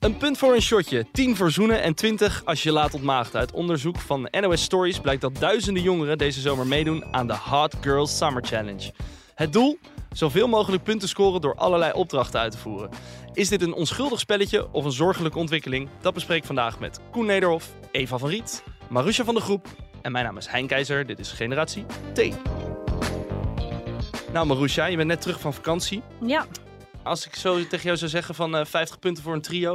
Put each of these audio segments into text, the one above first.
Een punt voor een shotje, 10 voor zoenen en 20 als je laat ontmaagden. Uit onderzoek van NOS Stories blijkt dat duizenden jongeren deze zomer meedoen aan de Hot Girls Summer Challenge. Het doel? Zoveel mogelijk punten scoren door allerlei opdrachten uit te voeren. Is dit een onschuldig spelletje of een zorgelijke ontwikkeling? Dat bespreek ik vandaag met Koen Nederhof, Eva van Riet, Marusha van de Groep en mijn naam is Hein Keizer. Dit is Generatie T. Nou Marusha, je bent net terug van vakantie. Ja. Als ik zo tegen jou zou zeggen van eh 50 punten voor een trio,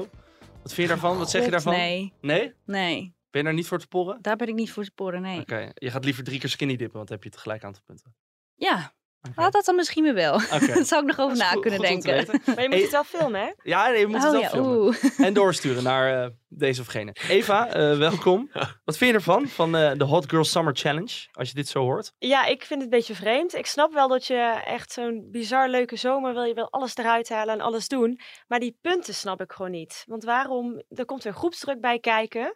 wat vind je daarvan? Wat zeg je daarvan? Nee, Nee? nee. Ben je daar niet voor te porren? Daar ben ik niet voor te sporen, nee. Oké, je gaat liever drie keer skinny dippen, want dan heb je tegelijk aantal punten. Ja, Oké. had dat dan misschien weer wel. Oké. Daar zou ik nog over Dat na goed- kunnen goed denken. Maar je moet Hey. het wel filmen, hè? Ja, nee, je moet het oh wel ja, filmen. oeh. En doorsturen naar eh, deze of gene. Eva, eh, welkom. Wat vind je ervan, van eh, de Hot Girl Summer Challenge, als je dit zo hoort? Ja, ik vind het een beetje vreemd. Ik snap wel dat je echt zo'n bizar leuke zomer wil. Je wil alles eruit halen en alles doen. Maar die punten snap ik gewoon niet. Want waarom? Er komt weer groepsdruk bij kijken.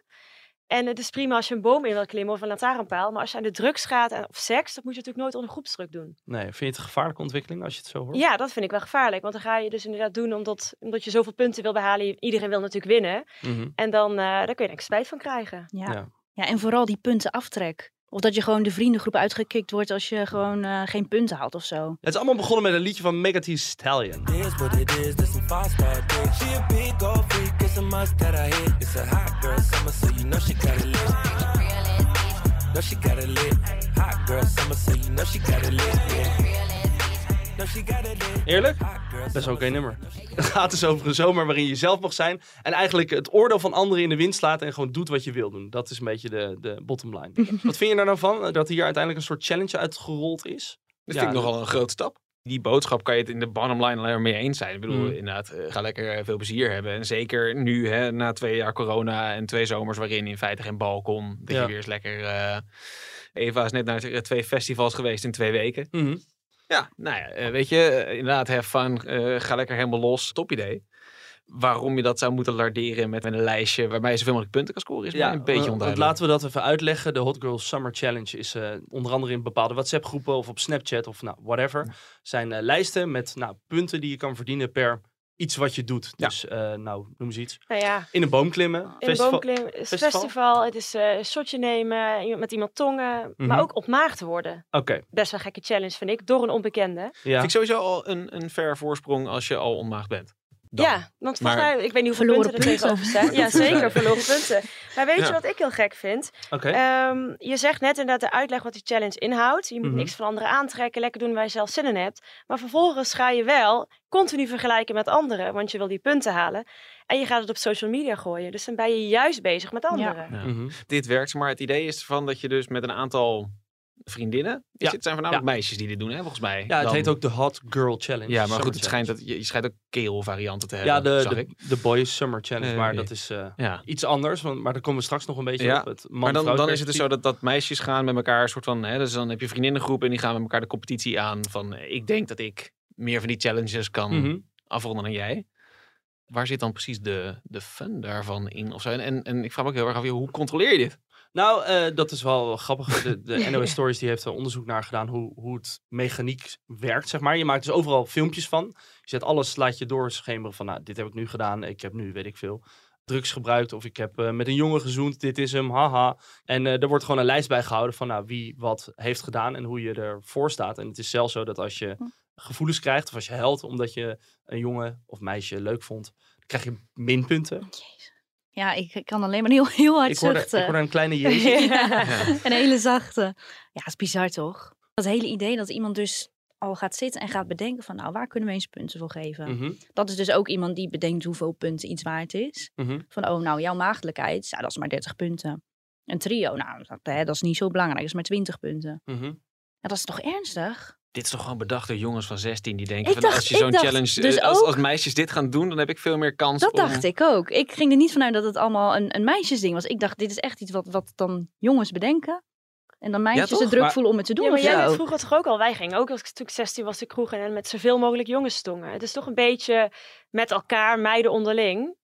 En het is prima als je een boom in wil klimmen of een lantaarnpaal. Maar als je aan de drugs gaat en, of seks, dat moet je natuurlijk nooit onder groepsdruk doen. Nee, vind je het een gevaarlijke ontwikkeling als je het zo hoort? Ja, dat vind ik wel gevaarlijk. Want dan ga je dus inderdaad doen omdat, omdat je zoveel punten wil behalen. Iedereen wil natuurlijk winnen. Mhm. En dan, eh daar kun je ik spijt van krijgen. Ja. Ja. Ja. en vooral die punten aftrek. Of dat je gewoon de vriendengroep uitgekikt wordt als je gewoon eh, geen punten haalt of zo. Het is allemaal begonnen met een liedje van Mega T Stallion. She got it lit. Hot girl summer, so you know she got it lit. Yeah. Eerlijk? Dat is een so nummer. Het gaat dus over een zomer waarin je zelf mag zijn. En eigenlijk het oordeel van anderen in de wind slaat en gewoon doet wat je wil doen. Dat is een beetje de, de bottom line. wat vind je daar nou van? Dat hier uiteindelijk een soort challenge uitgerold is? Dat Ja, vind ik nogal een grote stap. Die boodschap kan je het in de bottom line alleen maar mee eens zijn. Ik bedoel, Mm. inderdaad, eh, ga lekker eh, veel plezier hebben. En zeker nu, hè, na twee jaar corona en twee zomers waarin in feite geen bal kon. Dat Ja. je weer eens lekker... eh, Eva is net naar twee festivals geweest in twee weken. Mhm. Ja, nou ja, eh, weet je, eh, inderdaad, have fun, eh, ga lekker helemaal los. Top idee. Waarom je dat zou moeten larderen met, een lijstje waarbij je zoveel mogelijk punten kan scoren, is mij een beetje onduidelijk. laten we dat even uitleggen. De Hot Girl Summer Challenge is onder andere in bepaalde WhatsApp groepen of op Snapchat of nou, whatever. Zijn lijsten met nou, punten die je kan verdienen per iets wat je doet. Ja. Dus eh, nou, noem eens iets. Nou ja, In een boom klimmen. In een festival. boomklim, het is festival? festival, het is eh, een shotje nemen, met iemand tongen, Mhm. maar ook ontmaagd worden. Oké, Best wel een gekke challenge vind ik, door een onbekende. ja. Vind ik sowieso al een, een ver voorsprong als je al onmaagd bent. Dan. Ja, want volgens mij, ik weet niet hoeveel Verloren punten er tegenover staan. Ja, zeker, verloren punten. Maar weet je wat ik heel gek vind? Oké. Ehm, je zegt net inderdaad de uitleg wat die challenge inhoudt. Je moet Mhm. niks van anderen aantrekken, lekker doen waar je zelf zin in hebt. Maar vervolgens ga je wel continu vergelijken met anderen, want je wil die punten halen. En je gaat het op social media gooien. Dus dan ben je juist bezig met anderen. Ja. Mhm. dit werkt. Maar het idee is ervan dat je dus met een aantal vriendinnen. Is Ja. Het zijn voornamelijk meisjes die dit doen, hè, volgens mij. Ja, het Dan- heet ook de Hot Girl Challenge. Ja, maar Summer goed, het schijnt dat je, je schijnt ook keel varianten te hebben. Ja, de, zag de, ik. de Boys Summer Challenge, Eh, maar nee. dat is eh, Ja. iets anders. Want, maar daar komen we straks nog een beetje Ja, op. Het Maar dan, dan is het dus zo dat, dat meisjes gaan met elkaar een soort van. Hè, dus dan heb je vriendinnengroep en die gaan met elkaar de competitie aan. Van eh, ik denk dat ik meer van die challenges kan Mhm. afronden dan jij. Waar zit dan precies de, de fun daarvan in? Of zo? En, en, en ik vraag me ook heel erg af, hoe controleer je dit? Nou, eh, dat is wel grappig. De, de NOS Stories die heeft er onderzoek naar gedaan hoe, hoe het mechaniek werkt, zeg maar. Je maakt dus overal filmpjes van. Je zet alles, laat je doorschemeren van, nou, dit heb ik nu gedaan. Ik heb nu, weet ik veel, drugs gebruikt. Of ik heb eh, met een jongen gezoend, dit is hem, haha. En eh, er wordt gewoon een lijst bij gehouden van, nou, wie wat heeft gedaan en hoe je ervoor staat. En het is zelfs zo dat als je gevoelens krijgt, of als je huilt omdat je een jongen of meisje leuk vond, dan krijg je minpunten. Ja, ik kan alleen maar heel, heel hard Ik hoorde, ik zuchten. hoorde een kleine jeetje. Ja, Een hele zachte. Ja, het is bizar toch? Dat hele idee dat iemand dus al gaat zitten en gaat bedenken van... nou, waar kunnen we eens punten voor geven? Mhm, Dat is dus ook iemand die bedenkt hoeveel punten iets waard is. mhm. Van, oh, nou, jouw maagdelijkheid, ja, dat is maar 30 punten. Een trio, nou, dat, hè, dat is niet zo belangrijk, dat is maar 20 punten. Mhm. Ja, dat is toch ernstig? Dit is toch gewoon bedacht door jongens van 16 die denken van dacht- als je zo'n challenge, dus eh, als, ook- als meisjes dit gaan doen, dan heb ik veel meer kans Dat om... dacht ik ook. Ik ging er niet vanuit dat het allemaal een, een meisjesding was. Ik dacht, dit is echt iets wat, wat dan jongens bedenken. En dan meisjes toch? de druk Maar- voelen om het te doen Ja, maar jij vroeger toch ook al. Wij gingen ook als ik toen ik 16 was de kroeg en met zoveel mogelijk jongens stongen. Het is toch een beetje met elkaar, meiden onderling.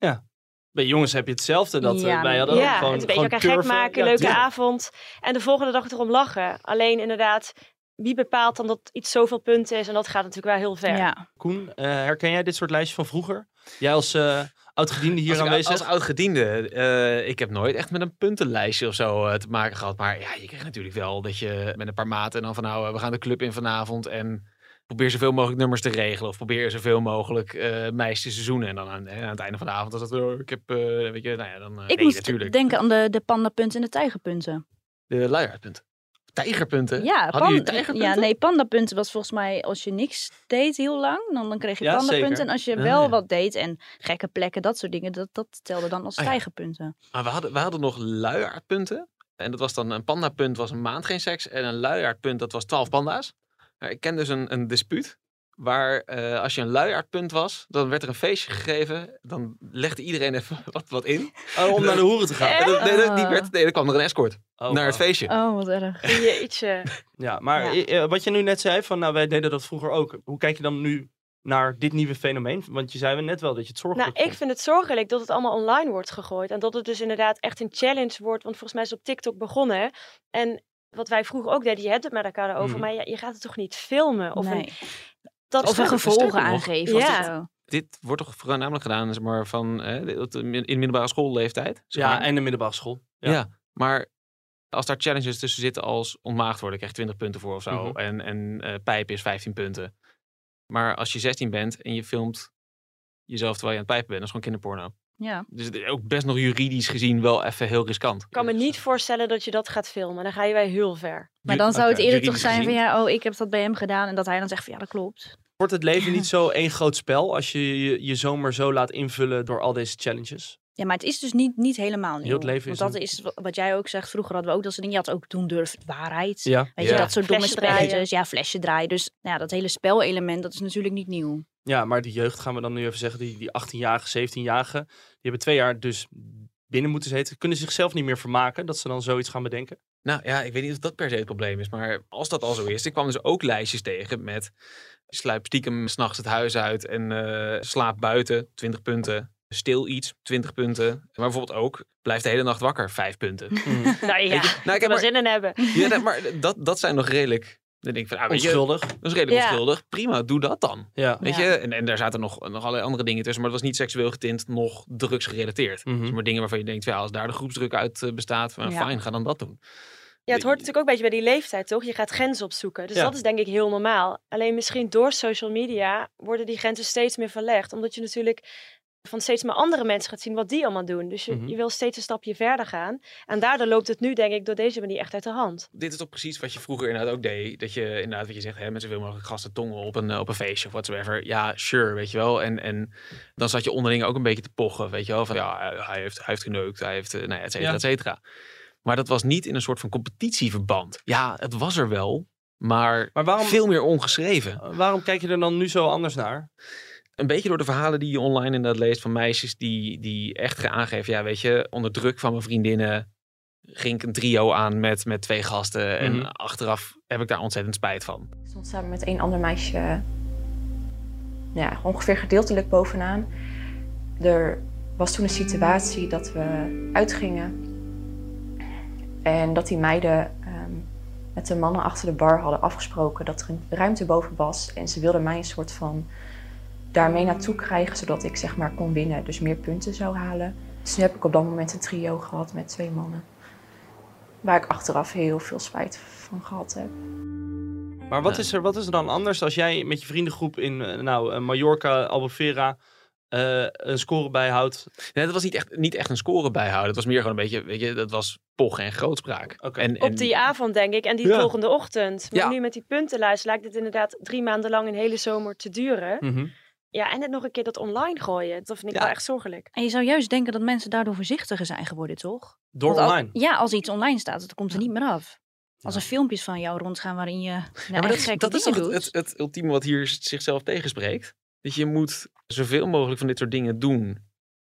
Bij jongens heb je hetzelfde. Dat, Ja, wij hadden ja, ook gewoon, het een beetje gewoon elkaar gek maken, Ja, leuke tuurlijk. avond. En de volgende dag erom lachen. Alleen inderdaad, wie bepaalt dan dat iets zoveel punten is? En dat gaat natuurlijk wel heel ver. Ja. Koen, eh, herken jij dit soort lijstjes van vroeger? Jij als eh oud-gediende hier Als, ik- aanwezig? als oud-gediende, eh, ik heb nooit echt met een puntenlijstje of zo te maken gehad. Maar ja, je krijgt natuurlijk wel dat je met een paar maten en dan van nou, we gaan de club in vanavond en probeer zoveel mogelijk nummers te regelen. Of probeer zoveel mogelijk eh meisjes te seizoenen. En dan aan, aan het einde van de avond was het, oh, ik heb, eh, weet je, nou ja, dan... Ik nee, moest natuurlijk. denken aan de, de pandapunten en de tijgerpunten. De luiaardpunten. Tijgerpunten? Ja, Hadden pan- jullie tijgerpunten? ja, nee, pandapunten was volgens mij als je niks deed heel lang, dan, dan kreeg je Ja, pandapunten. zeker. En als je Ah, wel ja. wat deed en gekke plekken, dat soort dingen, dat, dat telde dan als Ah, ja. tijgerpunten. Maar we hadden, we hadden nog luiaardpunten. En dat was dan een pandapunt was een maand geen seks. En een luiaardpunt dat was 12 panda's. Ik ken dus een, een dispuut. Waar eh, als je een luiaardpunt was, dan werd er een feestje gegeven. Dan legde iedereen even wat, wat in. Oh, om naar de hoeren te gaan. Eh? Nee, dat- die Ah. werd, nee, dan kwam er een escort Oh, naar het oh. feestje. Oh, wat erg. Je ietsje... Ja, maar Ja. eh, wat je nu net zei van, nou, wij deden dat vroeger ook. Hoe kijk je dan nu naar dit nieuwe fenomeen? Want je zei net wel dat je het zorgelijk Nou, ik vond. vind het zorgelijk dat het allemaal online wordt gegooid. En dat het dus inderdaad echt een challenge wordt. Want volgens mij is het op TikTok begonnen. En wat wij vroeger ook deden, je hebt het met elkaar over. Mhm. Maar ja, je gaat het toch niet filmen? Of, nee. een, dat Of een gevolgen aangeven. ja. Dit wordt toch voornamelijk gedaan zeg maar, van, eh, in de middelbare schoolleeftijd? zeg Ja, maar. en de middelbare school. Ja. Ja. maar als daar challenges tussen zitten als ontmaagd worden, krijg je 20 punten voor of zo. Mhm. En, en eh pijpen is 15 punten. Maar als je 16 bent en je filmt jezelf terwijl je aan het pijpen bent, dat is gewoon kinderporno. Ja. Dus het is ook best nog juridisch gezien wel even heel riskant. Ik kan me niet voorstellen dat je dat gaat filmen. Dan ga je wij heel ver. Maar dan zou het eerder toch zijn van ja, oh, ik heb dat bij hem gedaan. En dat hij dan zegt van ja, dat klopt. Wordt het leven niet zo één groot spel als je je, je zomer zo laat invullen door al deze challenges? Ja, maar het is dus niet, niet helemaal nieuw. Heel het leven Want is dat een- is wa- wat jij ook zegt. Vroeger hadden we ook dat soort dingen. Je had ook toen durf waarheid. Ja. Weet Ja. je, dat soort domme spelletjes. Ja, flesje draaien. Dus nou ja, dat hele spelelement, dat is natuurlijk niet nieuw. Ja, maar die jeugd gaan we dan nu even zeggen, die, die 18-jarigen, 17-jarigen, die hebben twee jaar dus binnen moeten zitten, kunnen zichzelf niet meer vermaken, dat ze dan zoiets gaan bedenken. Nou ja, ik weet niet of dat per se het probleem is. Maar als dat al zo is, ik kwam dus ook lijstjes tegen met sluip stiekem s'nachts het huis uit en eh, slaap buiten, 20 punten. Stil iets, 20 punten. Maar bijvoorbeeld ook, blijf de hele nacht wakker, 5 punten. Nou ja, je? Nou, kijk, er wel maar, zin in hebben. ja, nee, maar dat, dat zijn nog redelijk. Dan denk ik van, ah, weet je, Onschuldig. dat is redelijk Ja. onschuldig. Prima, doe dat dan. Ja. Weet Ja. je? En, en daar zaten nog, nog allerlei andere dingen tussen. Maar het was niet seksueel getint, nog drugs gerelateerd. Dus maar dingen waarvan je denkt, ja, als daar de groepsdruk uit eh, bestaat, van, Ja. fijn, ga dan dat doen. Ja, het hoort natuurlijk ook een beetje bij die leeftijd, toch? Je gaat grenzen opzoeken. Dus Ja. dat is denk ik heel normaal. Alleen misschien door social media worden die grenzen steeds meer verlegd. Omdat je natuurlijk van steeds meer andere mensen gaat zien wat die allemaal doen. Dus je, Mhm. je wil steeds een stapje verder gaan. En daardoor loopt het nu, denk ik, door deze manier echt uit de hand. Dit is toch precies wat je vroeger inderdaad ook deed. Dat je inderdaad, wat je zegt, hè, met zoveel mogelijk gasten tongen op een, eh, op een feestje of whatsoever. Ja, sure, weet je wel. En, en dan zat je onderling ook een beetje te pochen, weet je wel. Van ja, hij- heeft, hij heeft geneukt, hij heeft, eh, nou ja, et cetera, Ja. et cetera. Maar dat was niet in een soort van competitieverband. Ja, het was er wel, maar, Maar waarom, veel meer ongeschreven. waarom kijk je er dan nu zo anders naar? Een beetje door de verhalen die je online inderdaad leest van meisjes die, die echt aangeven. Ja, weet je, onder druk van mijn vriendinnen ging ik een trio aan met, met twee gasten. En Mhm. achteraf heb ik daar ontzettend spijt van. Ik stond samen met een ander meisje ja, ongeveer gedeeltelijk bovenaan. Er was toen een situatie dat we uitgingen. En dat die meiden ehm, met de mannen achter de bar hadden afgesproken dat er een ruimte boven was. En ze wilden mij een soort van daarmee naartoe krijgen, zodat ik zeg maar kon winnen. Dus meer punten zou halen. Dus nu heb ik op dat moment een trio gehad met twee mannen. Waar ik achteraf heel veel spijt van gehad heb. Maar wat, is er, wat is er dan anders als jij met je vriendengroep in eh, nou, eh, Mallorca, Albufeira eh, een score bijhoudt? Nee, dat was niet echt, niet echt een score bijhouden. Het was meer gewoon een beetje, weet je, dat was pochen en grootspraak. Oké. En, en, Op die avond, denk ik. En die Ja. volgende ochtend. Maar Ja. nu met die puntenlijst lijkt het inderdaad drie maanden lang een hele zomer te duren. Mhm. Ja, en het nog een keer dat online gooien. Dat vind ik Ja. wel echt zorgelijk. En je zou juist denken dat mensen daardoor voorzichtiger zijn geworden, toch? Door Want online. ja, als iets online staat, dan komt er niet meer af. Als er filmpjes van jou rondgaan waarin je nou, Ja, maar dat, dat is toch doet. het ultieme wat hier zichzelf tegenspreekt. Dat je moet zoveel mogelijk van dit soort dingen doen.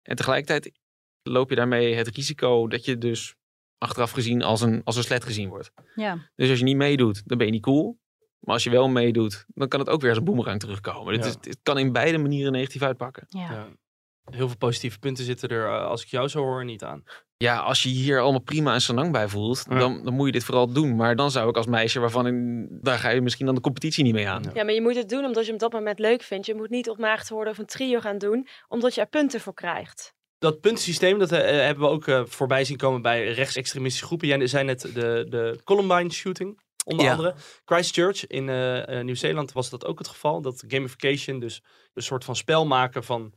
En tegelijkertijd loop je daarmee het risico dat je dus achteraf gezien als een, als een slet gezien wordt. Ja. Dus als je niet meedoet, dan ben je niet cool. Maar als je wel meedoet, dan kan het ook weer als een boemerang terugkomen. Ja. Het, is, het kan in beide manieren negatief uitpakken. Ja. Ja. Heel veel positieve punten zitten er, eh, als ik jou zo hoor, niet aan. Ja, als je hier allemaal prima en senang bij voelt, Ja. dan, dan moet je dit vooral doen. Maar dan zou ik als meisje waarvan ik, daar ga je misschien dan de competitie niet mee aan. Ja. Ja, maar je moet het doen omdat je hem op dat moment leuk vindt. Je moet niet op maagd worden of een trio gaan doen, omdat je er punten voor krijgt. Dat puntensysteem, dat eh, hebben we ook eh, voorbij zien komen bij rechtsextremistische groepen. Jij zei net de, de Columbine shooting, onder Ja. andere. Christchurch in eh, eh, Nieuw-Zeeland was dat ook het geval. Dat gamification, dus een soort van spel maken van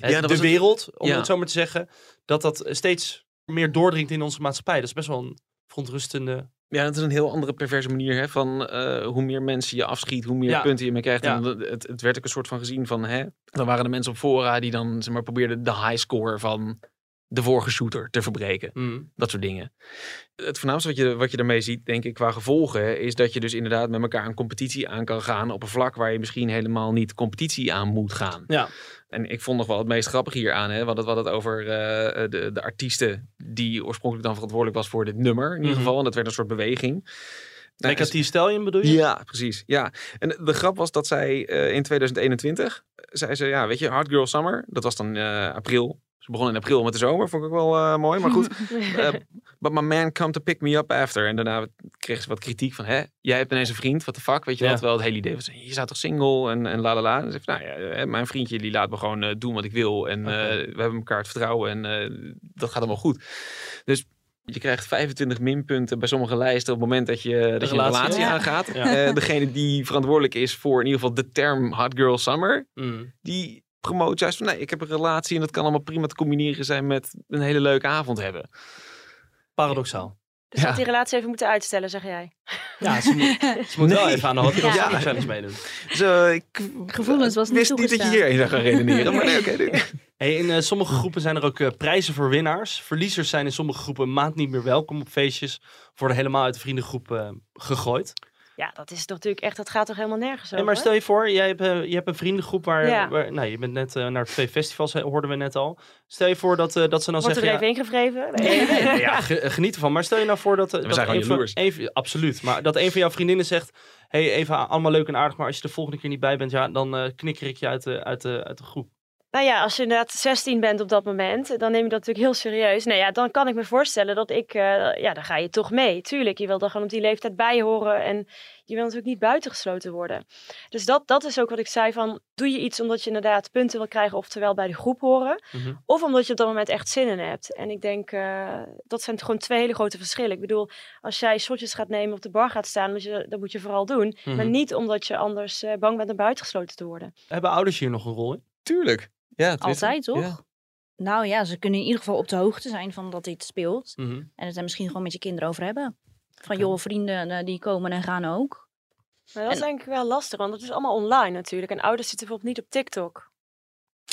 eh, Ja, de het- wereld, om ja. het zo maar te zeggen. Dat dat steeds meer doordringt in onze maatschappij. Dat is best wel een verontrustende... Ja, dat is een heel andere perverse manier. Hè, van hoe meer mensen je afschiet, hoe meer Ja. punten je mee krijgt. Ja. En het, het werd ook een soort van gezien van... Hè, dan waren er mensen op fora die dan zeg maar, probeerden de high score van de vorige shooter te verbreken. Mm. Dat soort dingen. Het voornaamste wat je, wat je daarmee ziet, denk ik, qua gevolgen... is dat je dus inderdaad met elkaar een competitie aan kan gaan... op een vlak waar je misschien helemaal niet competitie aan moet gaan. Ja. En ik vond nog wel het meest grappige hier aan. Hè? Hadden we hadden het over eh, de, de artiesten die oorspronkelijk dan verantwoordelijk was voor dit nummer. In ieder Mhm. geval. En dat werd een soort beweging. Nou, Lekker die Stallion bedoel je? ja, precies. Ja. En de grap was dat zij eh, in 2021 zei ze, ja, weet je, Hard Girl Summer, dat was dan eh, april. Ze begon in april met de zomer, vond ik ook wel eh, mooi, maar goed. Eh, but my man come to pick me up after. En daarna kreeg ze wat kritiek van, hè, jij hebt ineens een vriend, what the fuck, weet je wel. Ja. Terwijl het hele idee was, je staat toch single en, en la la la. En ze nou ja, eh, mijn vriendje die laat me gewoon eh, doen wat ik wil. En eh, we hebben elkaar het vertrouwen en eh, dat gaat allemaal goed. Dus je krijgt 25 minpunten bij sommige lijsten op het moment dat je, dat je een relatie, relatie ja. aangaat. Ja. Eh, degene die verantwoordelijk is voor in ieder geval de term Hot Girl Summer, Mm. die promoot juist van nee, ik heb een relatie en dat kan allemaal prima te combineren zijn met een hele leuke avond hebben. Paradoxaal. Dus Ja. dat die relatie even moeten uitstellen, zeg jij. Ja, ze moet, ze moet wel even aan de Hot Girls Ja. Challenge meedoen. Zo, ik Gevoelens was niet wist niet dat je hierheen zou gaan redeneren. Maar nee, oké. Hey, in eh, sommige groepen zijn er ook eh, prijzen voor winnaars. Verliezers zijn in sommige groepen een maand niet meer welkom op feestjes. Worden helemaal uit de vriendengroep eh, gegooid. Ja, dat is natuurlijk echt, dat gaat toch helemaal nergens over. Maar stel je voor, jij hebt, eh, je hebt een vriendengroep waar, Ja. waar nou, je bent net eh, naar twee festivals, hoorden we net al. Stel je voor dat, eh, dat ze dan Wordt er zeggen... even ingevreven? ja, nee, nee, nee, ja, ge- geniet ervan. Maar stel je nou voor dat, We dat zijn gewoon een van, jaloers. een absoluut. Maar dat een van jouw vriendinnen zegt: hey, even allemaal leuk en aardig, maar als je de volgende keer niet bij bent, ja, dan knikker ik je uit de, uit de, uit de groep. Nou ja, als je inderdaad 16 bent op dat moment, dan neem je dat natuurlijk heel serieus. Nou ja, dan kan ik me voorstellen dat ik, eh, ja, dan ga je toch mee. Tuurlijk, je wil er gewoon op die leeftijd bij horen en je wil natuurlijk niet buitengesloten worden. Dus dat, dat is ook wat ik zei van, doe je iets omdat je inderdaad punten wil krijgen, oftewel bij de groep horen, Mhm. of omdat je op dat moment echt zin in hebt. En ik denk, eh, dat zijn gewoon twee hele grote verschillen. Ik bedoel, als jij shotjes gaat nemen op de bar gaat staan, moet je, dat moet je vooral doen. Maar Mhm. niet omdat je anders eh, bang bent om buitengesloten te worden. Hebben ouders hier nog een rol in? Tuurlijk. Ja, Altijd, toch? ja. Nou ja, ze kunnen in ieder geval op de hoogte zijn van dat dit speelt. Mhm. En het er misschien gewoon met je kinderen over hebben. Van Oké. joh, vrienden eh, die komen en gaan ook. Maar dat is En- denk ik wel lastig, want het is allemaal online natuurlijk. En ouders zitten bijvoorbeeld niet op TikTok.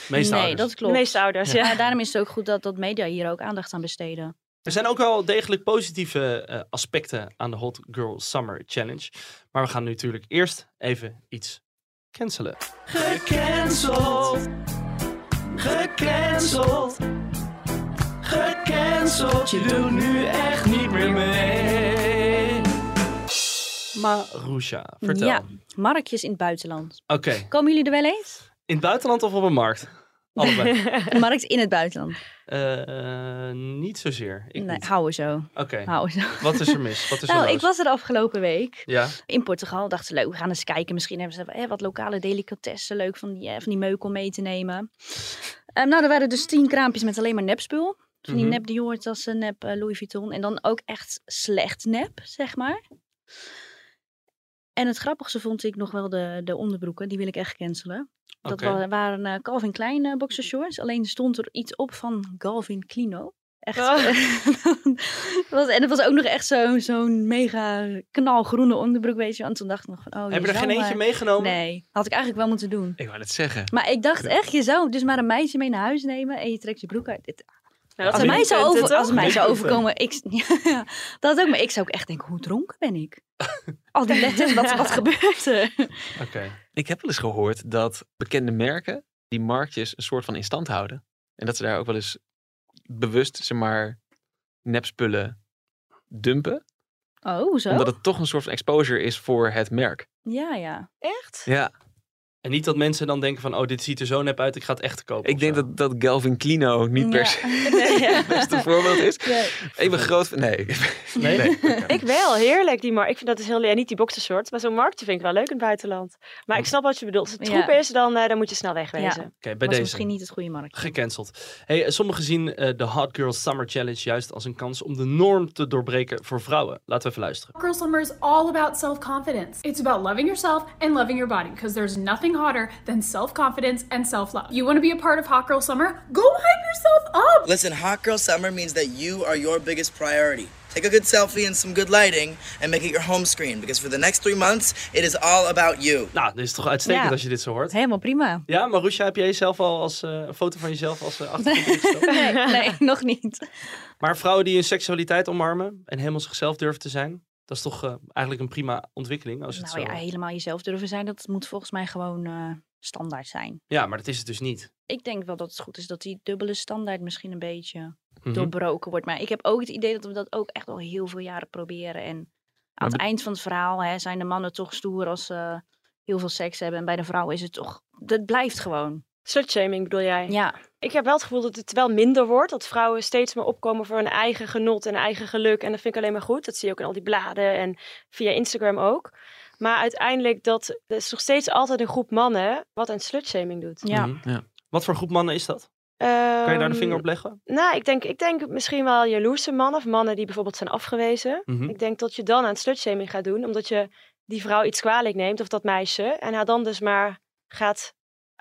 Meeste nee, ouders. dat klopt. De meeste ouders, ja. Ja, daarom is het ook goed dat, dat media hier ook aandacht aan besteden. Er zijn ook wel degelijk positieve eh, aspecten aan de Hot Girl Summer Challenge. Maar we gaan nu natuurlijk eerst even iets cancelen. Gecanceld. Gecanceld. Gecanceld. Je doet nu echt niet meer mee. Marusha, vertel. Ja, marktjes in het buitenland. Oké, Komen jullie er wel eens? in het buitenland of op een markt? Allebei. Markt in het buitenland. Eh, niet zozeer. Ik nee, niet. houden zo. Oké, Houden zo. wat is er mis? Wat is er Nou, ik was er de afgelopen week Ja, in Portugal. Dachten leuk, we gaan eens kijken. Misschien hebben ze eh, wat lokale delicatessen. Leuk van die, eh, van die meuk om mee te nemen. Ehm, nou, er waren dus tien kraampjes met alleen maar nepspul. Van die Mhm. nep Dior tassen, nep eh, Louis Vuitton. En dan ook echt slecht nep, zeg maar. En het grappigste vond ik nog wel de, de onderbroeken. Die wil ik echt cancelen. Dat waren eh, Calvin Klein eh, boxershorts. Alleen stond er iets op van Calvin Klino. Echt. Oh. Het was, en het was ook nog echt zo- zo'n mega knalgroene onderbroek, weet je. En toen dacht ik nog van, oh, heb je er geen eentje meegenomen? Nee, had ik eigenlijk wel moeten doen. Ik wou het zeggen. Maar ik dacht echt, je zou dus maar een meisje mee naar huis nemen en je trekt je broek uit. Nou, Als het mij zou, over, als mij zou overkomen, ik, ja, dat ook, maar ik zou ook echt denken, hoe dronken ben ik? Al die letters, wat, wat gebeurt er? Oké. Ik heb wel eens gehoord dat bekende merken die marktjes een soort van in stand houden. En dat ze daar ook wel eens bewust, zeg maar, nepspullen dumpen. Oh, zo? Omdat het toch een soort van exposure is voor het merk. Ja, ja. Echt? Ja, En niet dat mensen dan denken van, oh, dit ziet er zo nep uit, ik ga het echt kopen. ik denk zo. dat, dat Galvin Klino niet per Ja. se het beste voorbeeld is. Ik ben groot van... Nee. Nee? Oké. Ik wel, heerlijk die markt. Ik vind dat is heel ja, niet die boxershorts, maar zo'n marktje vind ik wel leuk in het buitenland. Maar ik snap wat je bedoelt. Als het Ja. troep is, dan, eh, dan moet je snel wegwezen. Ja. Oké, bij deze. misschien niet het goede markt. Gecanceld. Hey, eh, sommigen zien eh, de Hot Girl Summer Challenge juist als een kans om de norm te doorbreken voor vrouwen. Laten we even luisteren. Girl Summer is all about self confidence. It's about loving yourself and loving your body because there's nothing hotter than self confidence and self love. You want to be a part of Hot Girl Summer? Go hype yourself up! Listen, Hot Girl Summer means that you are your biggest priority. Take a good selfie and some good lighting and make it your home screen because for the next three months, it is all about you. Nou, dit is toch uitstekend Ja. als je dit zo hoort. Helemaal prima. Ja, Marusha, heb jij jezelf al als eh, een foto van jezelf als uh, achtergrond gestoken? Nee, nee, nog niet. Maar vrouwen die hun seksualiteit omarmen en helemaal zichzelf durven te zijn, dat is toch eh, eigenlijk een prima ontwikkeling als je het Nou zo... ja, helemaal jezelf durven zijn, dat moet volgens mij gewoon eh, standaard zijn. Ja, maar dat is het dus niet. Ik denk wel dat het goed is dat die dubbele standaard misschien een beetje Mhm. doorbroken wordt. Maar ik heb ook het idee dat we dat ook echt al heel veel jaren proberen. En aan Maar het eind van het verhaal hè, zijn de mannen toch stoer als ze heel veel seks hebben. En bij de vrouw is het toch, dat blijft gewoon. Slutshaming bedoel jij? Ja, Ik heb wel het gevoel dat het wel minder wordt. Dat vrouwen steeds meer opkomen voor hun eigen genot en eigen geluk. En dat vind ik alleen maar goed. Dat zie je ook in al die bladen en via Instagram ook. Maar uiteindelijk dat er is nog steeds altijd een groep mannen wat aan slutshaming doet. ja. Mhm. Ja. Wat voor groep mannen is dat? Kan je daar de vinger op leggen? Nou, ik denk, ik denk misschien wel jaloerse mannen of mannen die bijvoorbeeld zijn afgewezen. Mhm. Ik denk dat je dan aan slutshaming gaat doen, omdat je die vrouw iets kwalijk neemt of dat meisje. En haar dan dus maar gaat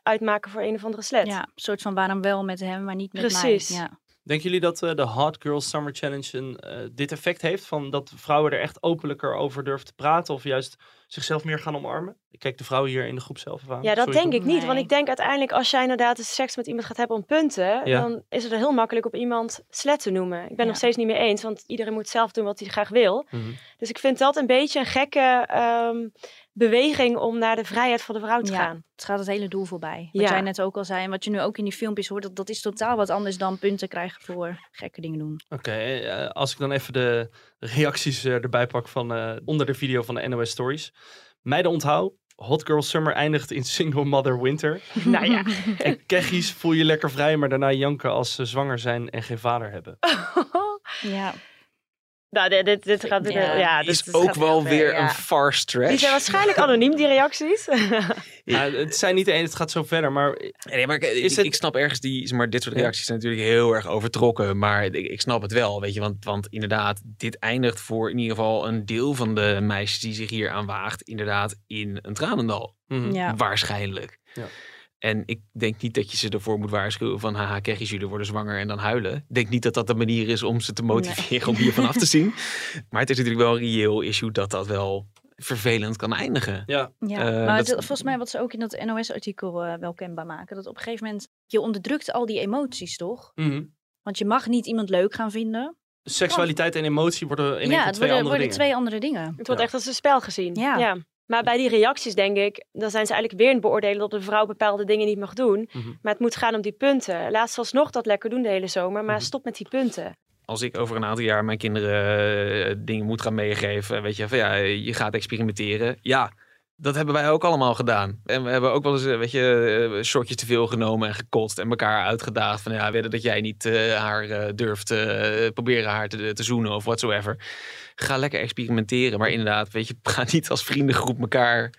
uitmaken voor een of andere slet. ja, een soort van waarom wel met hem, maar niet met Precies. mij. Ja. Denken jullie dat eh, de Hot Girl Summer Challenge een, eh, dit effect heeft? Van dat vrouwen er echt openlijker over durven te praten of juist zichzelf meer gaan omarmen? Ik kijk de vrouwen hier in de groep zelf aan. Ja, dat Sorry, denk ik niet. Want ik denk uiteindelijk als jij inderdaad eens seks met iemand gaat hebben om punten, Ja. dan is het er heel makkelijk op iemand slet te noemen. Ik ben Ja. nog steeds niet mee eens, want iedereen moet zelf doen wat hij graag wil. Mhm. Dus ik vind dat een beetje een gekke ehm, beweging om naar de vrijheid van de vrouw te Ja. gaan. Het gaat het hele doel voorbij. Wat Ja. jij net ook al zei en wat je nu ook in die filmpjes hoort, dat, dat is totaal wat anders dan punten krijgen voor gekke dingen doen. Oké, eh, als ik dan even de reacties eh, erbij pak van eh, onder de video van de NOS Stories. Meiden onthoud, Hot Girl Summer eindigt in Single Mother Winter. nou ja. En keggies voel je lekker vrij, maar daarna janken als ze zwanger zijn en geen vader hebben. Ja, nou, dit, dit, dit gaat... Ja. Ja, is dit, dit ook wel ver, weer ja. een far stretch. Die zijn waarschijnlijk anoniem, die reacties. Ja, het zijn niet de ene, het gaat zo verder, maar Nee, maar ik, Is ik, het- ik snap ergens die, zeg maar, dit soort Ja. reacties zijn natuurlijk heel erg overtrokken. Maar ik, ik snap het wel, weet je. Want, want inderdaad, dit eindigt voor in ieder geval een deel van de meisjes die zich hier aan waagt, inderdaad in een tranendal. mhm. ja. Waarschijnlijk. Ja. En ik denk niet dat je ze ervoor moet waarschuwen van haha, keggies, jullie worden zwanger en dan huilen. Ik denk niet dat dat de manier is om ze te motiveren om hiervan af te zien. Maar het is natuurlijk wel een reëel issue dat dat wel vervelend kan eindigen. ja. Ja, Eh, maar dat- het- volgens mij wat ze ook in dat NOS-artikel eh, wel kenbaar maken, dat op een gegeven moment, je onderdrukt al die emoties toch? mhm. Want je mag niet iemand leuk gaan vinden. Seksualiteit en emotie worden in één ja, keer het twee worden, andere worden dingen. twee andere dingen. Het wordt Ja. echt als een spel gezien. Ja. Maar bij die reacties denk ik, dan zijn ze eigenlijk weer in het beoordelen dat een vrouw bepaalde dingen niet mag doen. Mhm. Maar het moet gaan om die punten. Laat ze alsnog dat lekker doen de hele zomer, maar Mhm. stop met die punten. als ik over een aantal jaar mijn kinderen eh, dingen moet gaan meegeven, weet je, van ja, je gaat experimenteren. Ja, dat hebben wij ook allemaal gedaan. En we hebben ook wel eens, eh, weet je, eh, shortjes te veel genomen en gekotst en elkaar uitgedaagd van ja, wedden dat jij niet haar durft proberen haar te, te zoenen of whatsoever. Ga lekker experimenteren, maar inderdaad, weet je, ga niet als vriendengroep elkaar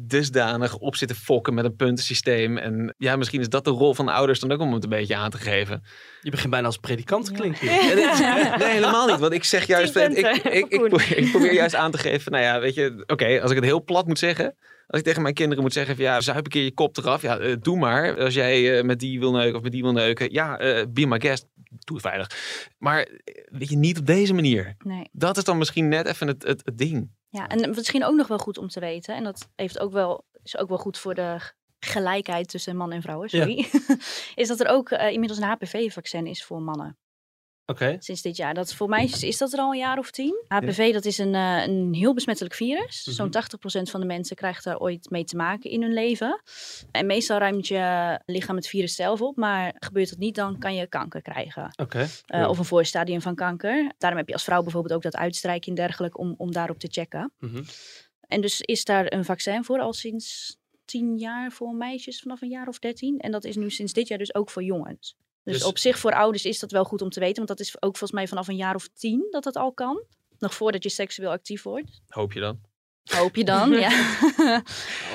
dusdanig op zitten fokken met een puntensysteem. En ja, misschien is dat de rol van de ouders dan ook om het een beetje aan te geven. Je begint bijna als predikant te Ja. klinken. Ja, dit is- nee, helemaal niet. Want ik zeg juist, ik, ik, ik, probeer, ik probeer juist aan te geven, nou ja, weet je, oké, als ik het heel plat moet zeggen. Als ik tegen mijn kinderen moet zeggen, van, ja, zuip een keer je kop eraf. Ja, eh, doe maar. Als jij eh, met die wil neuken of met die wil neuken. Ja, eh be my guest. Doe het veilig. Maar weet je, niet op deze manier. Nee. Dat is dan misschien net even het, het, het ding. Ja, en misschien ook nog wel goed om te weten. En dat heeft ook wel, is ook wel goed voor de gelijkheid tussen man en vrouwen. Sorry. is dat er ook inmiddels een HPV-vaccin is voor mannen. Sinds dit jaar. Dat voor meisjes is dat er al een jaar of tien. HPV dat is een, eh, een heel besmettelijk virus. Mhm. Zo'n 80% van de mensen krijgt daar ooit mee te maken in hun leven. En meestal ruimt je lichaam het virus zelf op. Maar gebeurt dat niet, dan kan je kanker krijgen. Oké. Eh, Of een voorstadium van kanker. Daarom heb je als vrouw bijvoorbeeld ook dat uitstrijken en dergelijke om, om daarop te checken. Mhm. En dus is daar een vaccin voor al sinds tien jaar voor meisjes vanaf een jaar of dertien. En dat is nu sinds dit jaar dus ook voor jongens. Dus, Dus- op zich voor ouders is dat wel goed om te weten. Want dat is ook volgens mij vanaf een jaar of tien dat dat al kan. Nog voordat je seksueel actief wordt. Hoop je dan. Hoop je dan, ja.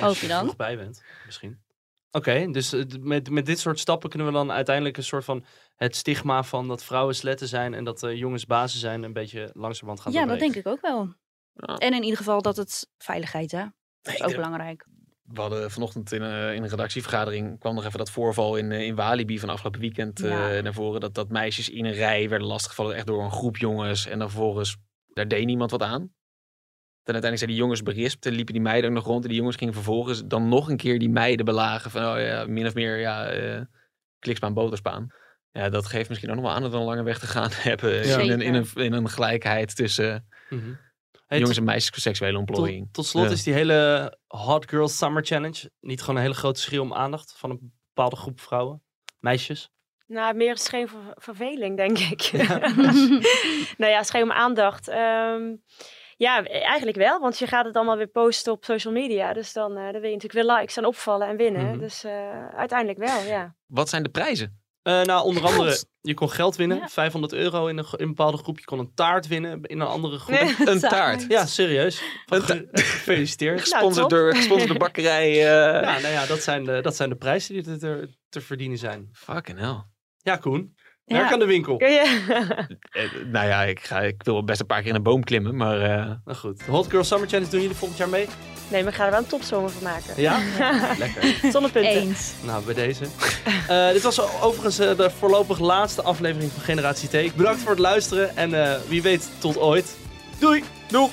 Als Hoop je er dan. vroeg bij bent, misschien. Oké, dus eh, met, met dit soort stappen kunnen we dan uiteindelijk een soort van het stigma van dat vrouwen sletten zijn en dat eh, jongens bazen zijn een beetje langzamerhand gaan Ja, dat denk ik ook wel. Ja. En in ieder geval dat het veiligheid, hè. Dat is ook belangrijk. We hadden vanochtend in, eh, in een redactievergadering kwam nog even dat voorval in, eh, in Walibi van afgelopen weekend eh, Ja. naar voren. Dat, dat meisjes in een rij werden lastiggevallen echt door een groep jongens. En dan vervolgens, daar deed niemand wat aan. En uiteindelijk zijn die jongens berispt en liepen die meiden ook nog rond. En die jongens gingen vervolgens dan nog een keer die meiden belagen. Van oh ja, min of meer, ja, eh klikspaan, boterspaan. Ja, dat geeft misschien ook nog wel aan dat we een lange weg te gaan hebben. Ja. In, een, in, een, in een gelijkheid tussen Mhm. Hey, jongens en meisjes seksuele ontplooiing. tot, tot slot Ja. is die hele Hot Girl Summer Challenge niet gewoon een hele grote schreeuw om aandacht van een bepaalde groep vrouwen, meisjes? Nou, meer is het geen ver- verveling, denk ik. nou ja, geen om aandacht. Ehm, ja, eigenlijk wel, want je gaat het allemaal weer posten op social media. Dus dan, eh, dan wil je natuurlijk weer likes en opvallen en winnen. Mhm. Dus eh, uiteindelijk wel, ja. Wat zijn de prijzen? Eh, nou, onder Geld. andere, je kon geld winnen, Ja. 500 euro in een, ge- in een bepaalde groep. Je kon een taart winnen in een andere groep. Nee. Een taart. Ja, serieus. Van ge- Gefeliciteerd. Gesponsord door, gesponsord door bakkerij. eh Ja, nou ja, dat zijn de, dat zijn de prijzen die er te, te verdienen zijn. Fucking hell. Ja, Koen. Ja. Werk aan de winkel. Kun je... Eh, nou ja, ik, ga, ik wil best een paar keer in een boom klimmen, maar eh, Nou goed, de Hot Girl Summer Challenge doen jullie volgend jaar mee? Nee, maar ik ga er wel een topzomer van maken. Ja? Lekker. Zonnepunten. Eens. Nou, bij deze. Eh, dit was overigens eh, de voorlopig laatste aflevering van Generatie T. Bedankt voor het luisteren en eh, wie weet tot ooit. Doei! Doeg!